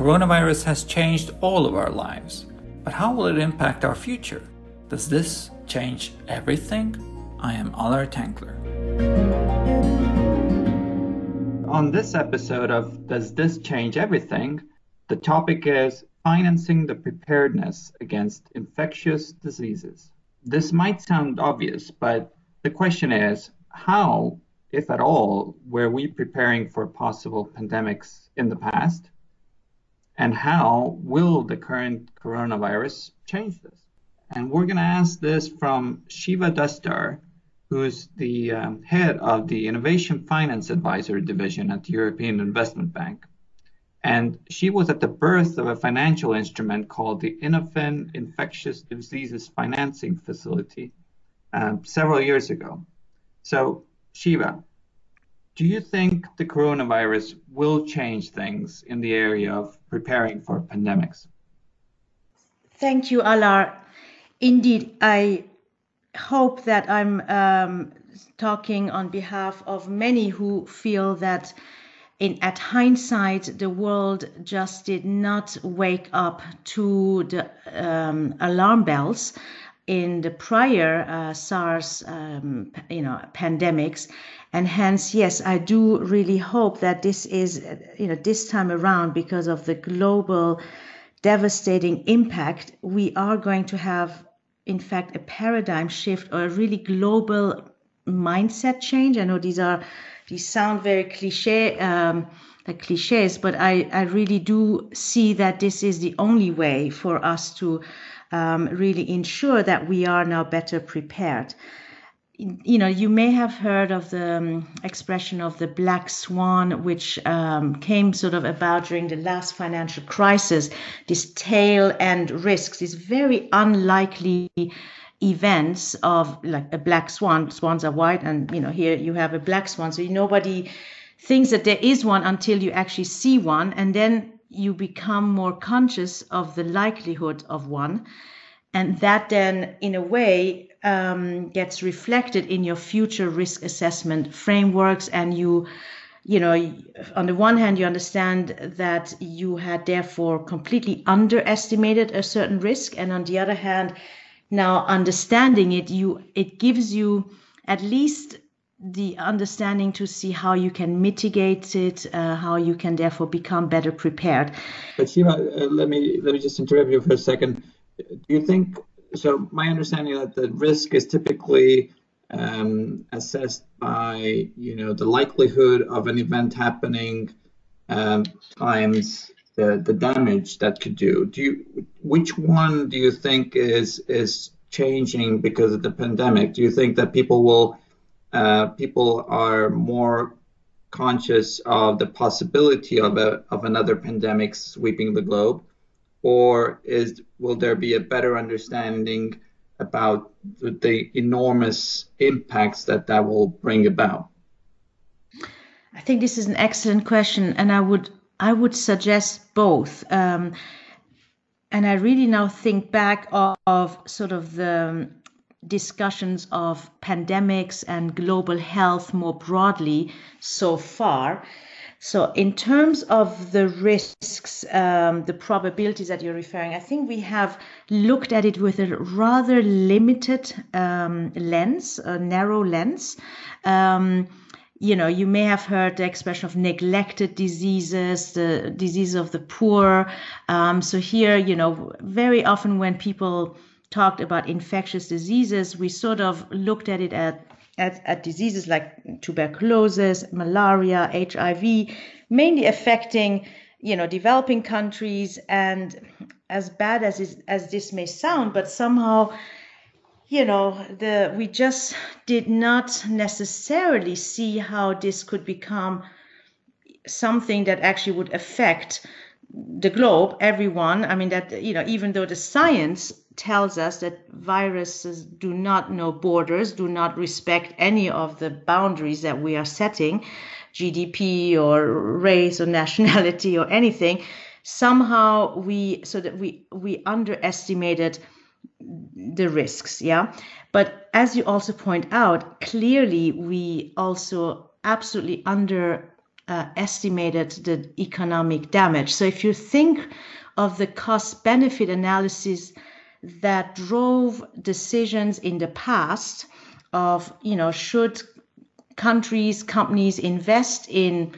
coronavirus has changed all of our lives, but how will it impact our future? Does this change everything? I am Alar Tankler. On this episode of Does This Change Everything? The topic is financing the preparedness against infectious diseases. This might sound obvious, but the question is how, if at all, were we preparing for possible pandemics in the past? And how will the current coronavirus change this? And we're going to ask this from Shiva Dustdar, who's the um, head of the Innovation Finance Advisor Division at the European Investment Bank. And she was at the birth of a financial instrument called the InnovFin Infectious Diseases Financing Facility um, several years ago. So, Shiva, do you think the coronavirus will change things in the area of preparing for pandemics? Thank you, Alar. Indeed, I hope that I'm um, talking on behalf of many who feel that in at hindsight, the world just did not wake up to the um, alarm bells in the prior uh, SARS, um, you know, pandemics, and hence, yes, I do really hope that this is, you know, this time around because of the global devastating impact, we are going to have, in fact, a paradigm shift or a really global mindset change. I know these are these sound very cliche, um, cliches, but I, I really do see that this is the only way for us to um, really ensure that we are now better prepared. You know, you may have heard of the um, expression of the black swan, which um, came sort of about during the last financial crisis. This tail end risks, these very unlikely events of like a black swan. Swans are white and you know here you have a black swan. So nobody thinks that there is one until you actually see one. And then you become more conscious of the likelihood of one and that then in a way um, gets reflected in your future risk assessment frameworks. And you you know on the one hand you understand that you had therefore completely underestimated a certain risk. And on the other hand now understanding it you it gives you at least the understanding to see how you can mitigate it uh, how you can therefore become better prepared. But Shiva, uh, let me let me just interrupt you for a second do you think so my understanding that the risk is typically um, assessed by you know the likelihood of an event happening um, times the the damage that could do. Do you which one do you think is is changing because of the pandemic? Do you think that people will uh, people are more conscious of the possibility of a of another pandemic sweeping the globe, or is will there be a better understanding about the, enormous impacts that that will bring about? I think this is an excellent question, and I would I would suggest both. Um, and I really now think back of, of sort of the discussions of pandemics and global health more broadly so far. So, in terms of the risks, um, the probabilities that you're referring, I think we have looked at it with a rather limited um, lens, a narrow lens. Um, you know, you may have heard the expression of neglected diseases, the disease of the poor. Um, so here, you know, very often when people talked about infectious diseases, we sort of looked at it at at, at diseases like tuberculosis, malaria, HIV, mainly affecting, you know, developing countries. And as bad as is, as this may sound, but somehow you know the we just did not necessarily see how this could become something that actually would affect the globe everyone i mean that you know even though the science tells us that viruses do not know borders do not respect any of the boundaries that we are setting gdp or race or nationality or anything somehow we so that we we underestimated the risks yeah but as you also point out clearly we also absolutely underestimated uh, the economic damage. So if you think of the cost benefit analysis that drove decisions in the past of, you know, should countries, companies invest in,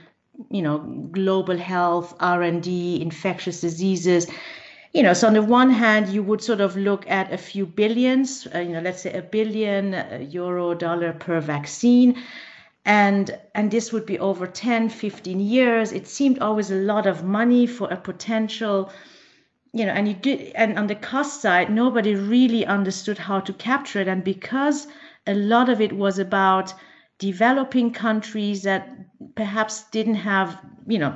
you know, global health, R&D, infectious diseases, you know, so on the one hand, you would sort of look at a few billions, uh, you know, let's say a billion euro dollar per vaccine. And, and this would be over 10, 15 years. It seemed always a lot of money for a potential, you know, and you did, and on the cost side, nobody really understood how to capture it. And because a lot of it was about developing countries that perhaps didn't have, you know,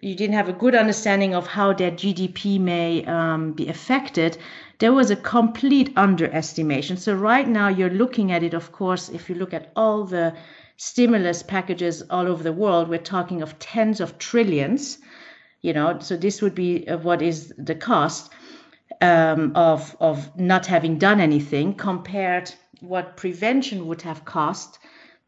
you didn't have a good understanding of how their GDP may um, be affected, there was a complete underestimation. So right now you're looking at it, of course, if you look at all the stimulus packages all over the world, we're talking of tens of trillions. You know, so this would be uh, what is the cost um, of of not having done anything compared what prevention would have cost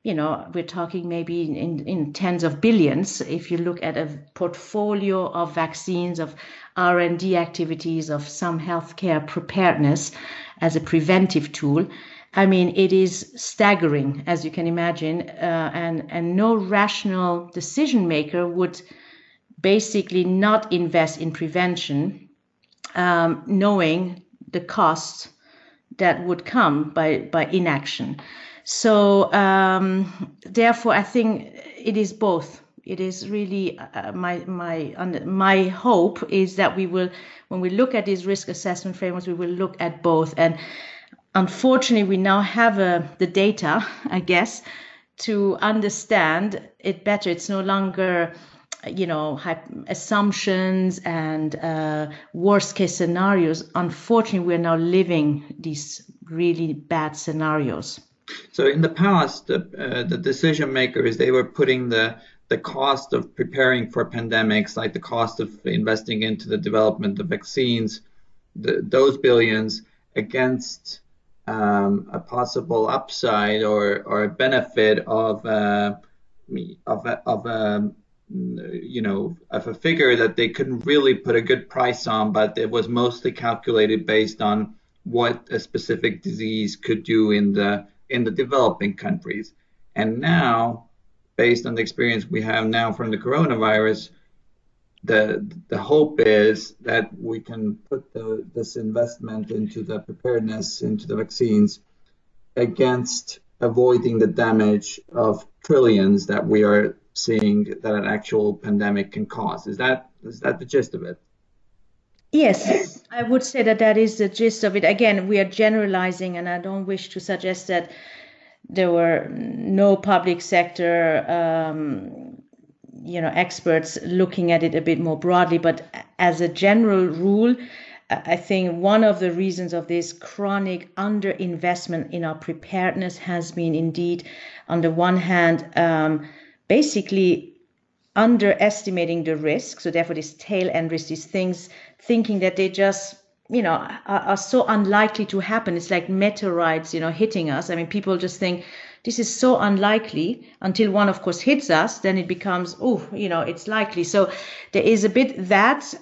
you know, we're talking maybe in, in tens of billions. If you look at a portfolio of vaccines, of R&D activities, of some healthcare preparedness as a preventive tool, I mean, it is staggering, as you can imagine, uh, and and no rational decision maker would basically not invest in prevention, um, knowing the cost that would come by by inaction. So um, therefore, I think it is both. It is really uh, my my my hope is that we will, when we look at these risk assessment frameworks, we will look at both. And unfortunately, we now have uh, the data, I guess, to understand it better. It's no longer you know assumptions and uh, worst case scenarios. Unfortunately we're now living these really bad scenarios. So in the past, the, uh, the decision makers they were putting the the cost of preparing for pandemics, like the cost of investing into the development of vaccines, the, those billions against um, a possible upside or, or benefit of uh, of a, of a you know of a figure that they couldn't really put a good price on, but it was mostly calculated based on what a specific disease could do in the in the developing countries. And now, based on the experience we have now from the coronavirus, the the hope is that we can put the, this investment into the preparedness, into the vaccines, against avoiding the damage of trillions that we are seeing that an actual pandemic can cause. Is that is that the gist of it? Yes, I would say that that is the gist of it. Again, we are generalizing, and I don't wish to suggest that there were no public sector, um, you know, experts looking at it a bit more broadly. But as a general rule, I think one of the reasons of this chronic underinvestment in our preparedness has been indeed, on the one hand, um, basically underestimating the risk. So therefore, this tail end risk, these things thinking that they just you know are, are, so unlikely to happen. It's like meteorites you know hitting us. I mean people just think this is so unlikely until one of course hits us then it becomes oh you know it's likely. So there is a bit that.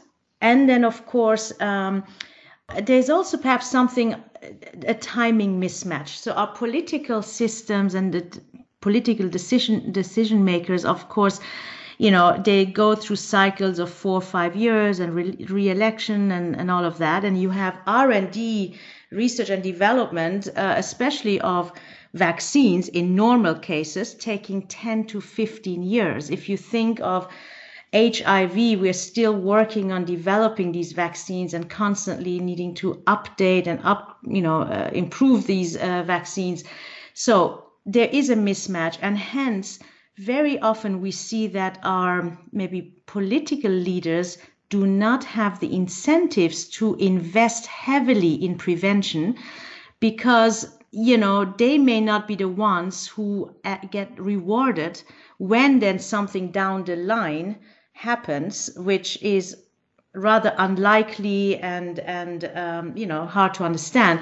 And then of course um, there's also perhaps something a timing mismatch. So our political systems and the political decision decision makers of course you know they go through cycles of four or five years and re- re-election and, and all of that and you have r&d research and development uh, especially of vaccines in normal cases taking 10 to 15 years if you think of HIV, we're still working on developing these vaccines and constantly needing to update and up, you know, uh, improve these uh, vaccines. So there is a mismatch, and hence very often we see that our maybe political leaders do not have the incentives to invest heavily in prevention because you know they may not be the ones who uh, get rewarded when then something down the line happens which is rather unlikely and and um, you know hard to understand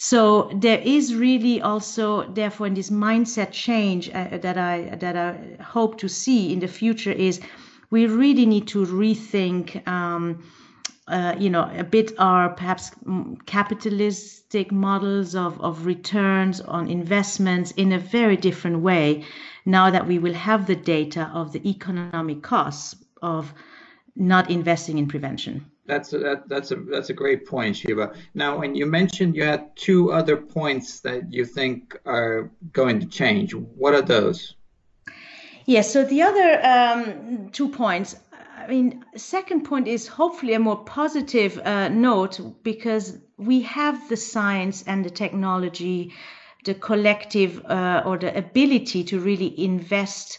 So there is really also, therefore, in this mindset change uh, that I that I hope to see in the future is we really need to rethink. Um, uh, you know, a bit our perhaps capitalistic models of, of returns on investments in a very different way now that we will have the data of the economic costs of not investing in prevention. That's a, that, that's a that's a great point, Shiva. Now, when you mentioned you had two other points that you think are going to change, what are those? Yes. So the other um, two points. I mean, second point is hopefully a more positive uh, note because we have the science and the technology, the collective uh, or the ability to really invest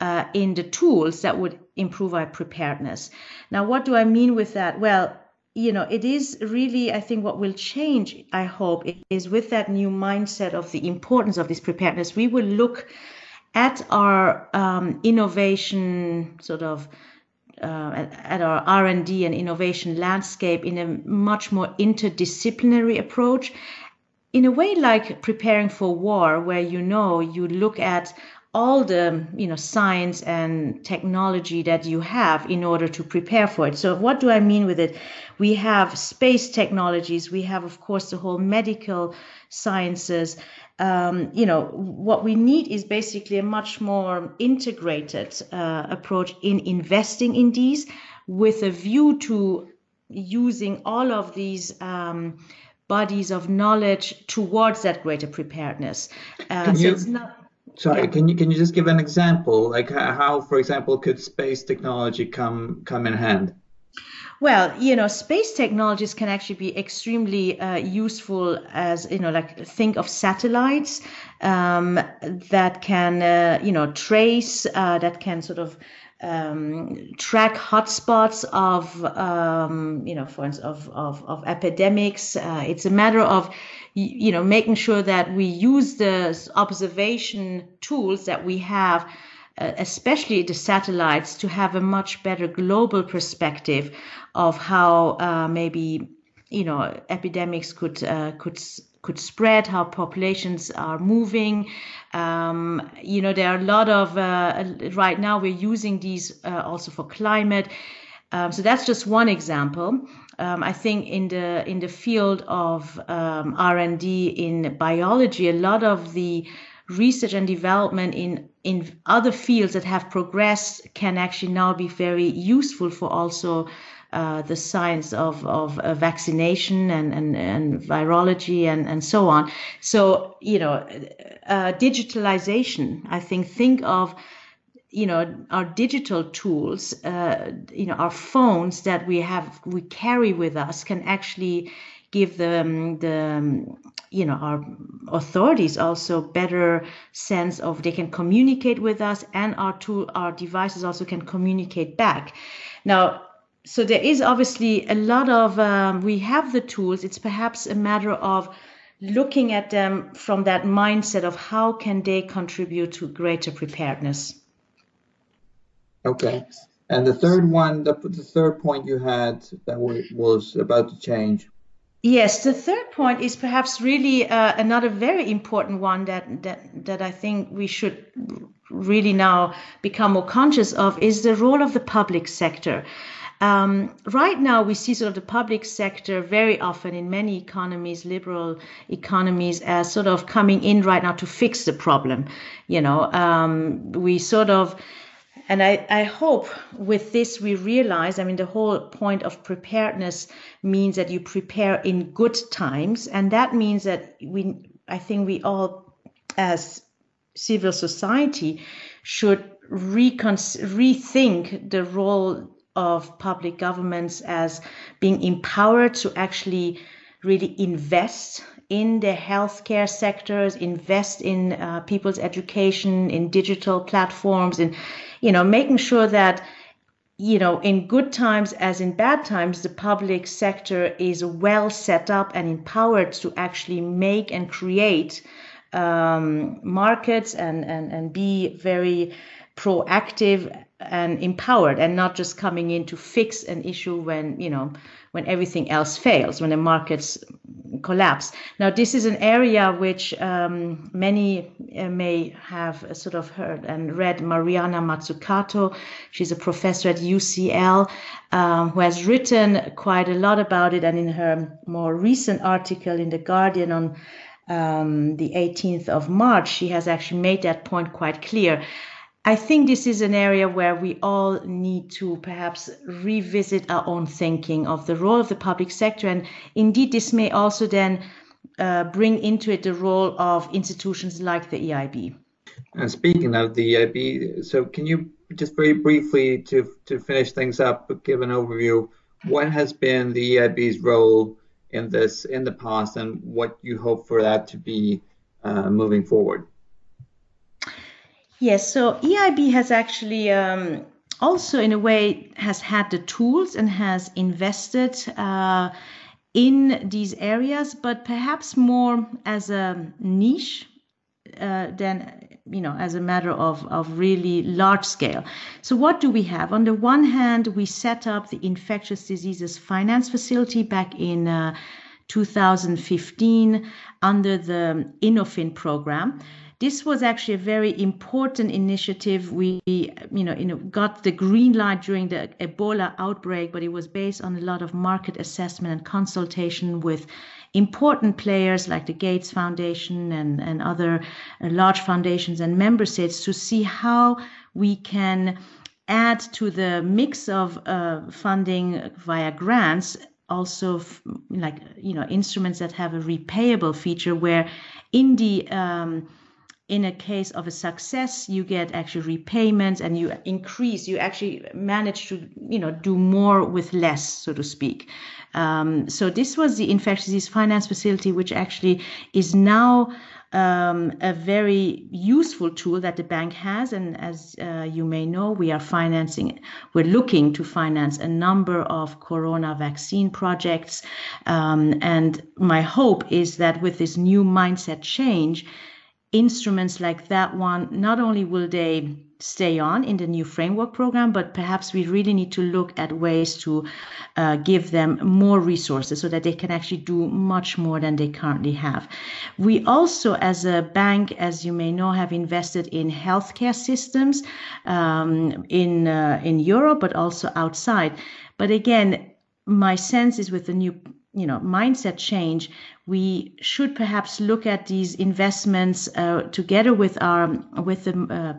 uh, in the tools that would improve our preparedness. Now, what do I mean with that? Well, you know, it is really, I think, what will change, I hope, is with that new mindset of the importance of this preparedness, we will look at our um, innovation sort of uh, at our R&D and innovation landscape in a much more interdisciplinary approach in a way like preparing for war where you know you look at all the you know science and technology that you have in order to prepare for it. So what do i mean with it? We have space technologies. We have of course the whole medical sciences. Um, you know what we need is basically a much more integrated uh, approach in investing in these with a view to using all of these um, bodies of knowledge towards that greater preparedness. Uh, so it's not Sorry, can you can you just give an example, like how, for example, could space technology come come in hand? Well, you know, space technologies can actually be extremely uh, useful as, you know, like think of satellites um, that can, uh, you know, trace, uh, that can sort of um, track hotspots of, um, you know, for instance, of, of, of epidemics. Uh, it's a matter of you know, making sure that we use the observation tools that we have, uh, especially the satellites, to have a much better global perspective of how uh, maybe you know epidemics could uh, could could spread, how populations are moving. Um, you know, there are a lot of uh, right now we're using these uh, also for climate. Um, so that's just one example. Um, I think in the in the field of um, R and D in biology, a lot of the research and development in in other fields that have progressed can actually now be very useful for also uh, the science of, of uh, vaccination and, and, and virology and, and so on. So, you know, uh, digitalization, I think, think of you know our digital tools uh, you know our phones that we have we carry with us can actually give them the um, you know our authorities also better sense of they can communicate with us and our tool our devices also can communicate back now so there is obviously a lot of um, we have the tools it's perhaps a matter of looking at them from that mindset of how can they contribute to greater preparedness Okay. And the third one, the, the third point you had that was about to change. Yes, the third point is perhaps really uh, another very important one that, that that I think we should really now become more conscious of is the role of the public sector. Um, right now, we see sort of the public sector very often in many economies, liberal economies, as sort of coming in right now to fix the problem. You know, um, we sort of and I, I hope with this we realize, I mean, the whole point of preparedness means that you prepare in good times. And that means that we, I think we all, as civil society, should recon- rethink the role of public governments as being empowered to actually really invest in the healthcare sectors, invest in uh, people's education, in digital platforms, in you know making sure that you know in good times as in bad times the public sector is well set up and empowered to actually make and create um, markets and, and, and be very proactive and empowered and not just coming in to fix an issue when you know when everything else fails when the markets collapse. Now this is an area which um, many uh, may have sort of heard and read. Mariana mazzucato she's a professor at ucl um, who has written quite a lot about it. And in her more recent article in the guardian on um, the 18th of march she has actually made that point quite clear I think this is an area where we all need to perhaps revisit our own thinking of the role of the public sector. And indeed, this may also then uh, bring into it the role of institutions like the EIB. And speaking of the EIB, so can you just very briefly to, to finish things up, give an overview, what has been the EIB's role in this in the past and what you hope for that to be uh, moving forward? Yes, so EIB has actually um, also, in a way, has had the tools and has invested uh, in these areas, but perhaps more as a niche uh, than you know as a matter of of really large scale. So what do we have? On the one hand, we set up the infectious diseases finance facility back in. Uh, 2015 under the InnovFin program this was actually a very important initiative. We, you know, you know, got the green light during the Ebola outbreak, but it was based on a lot of market assessment and consultation with important players like the Gates Foundation and, and other uh, large foundations and member states to see how we can add to the mix of uh, funding via grants also f- like you know instruments that have a repayable feature where in the um, in a case of a success you get actually repayments and you increase you actually manage to you know do more with less so to speak. Um, so this was the infectious disease finance facility which actually is now um, a very useful tool that the bank has. And as uh, you may know we are financing we're looking to finance a number of corona vaccine projects. Um, and my hope is that with this new mindset change instruments like that one, not only will they stay on in the new framework program, but perhaps we really need to look at ways to uh, give them more resources so that they can actually do much more than they currently have. We also, as a bank, as you may know, have invested in healthcare systems um, in uh, in Europe, but also outside. But again, my sense is with the new you know mindset change we should perhaps look at these investments uh, together with our with the uh,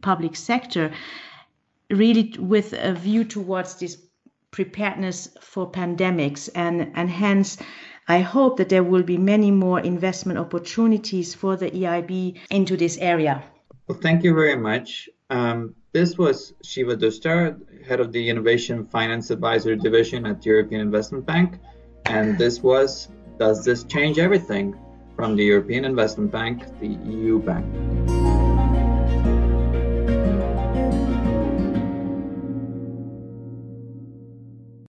public sector really with a view towards this preparedness for pandemics and and hence I hope that there will be many more investment opportunities for the EIB into this area. Well, thank you very much. Um, this was Shiva Dustdar, head of the Innovation Finance Advisory Division at European Investment Bank. And this was Does This Change Everything? from the European Investment Bank, the EU Bank.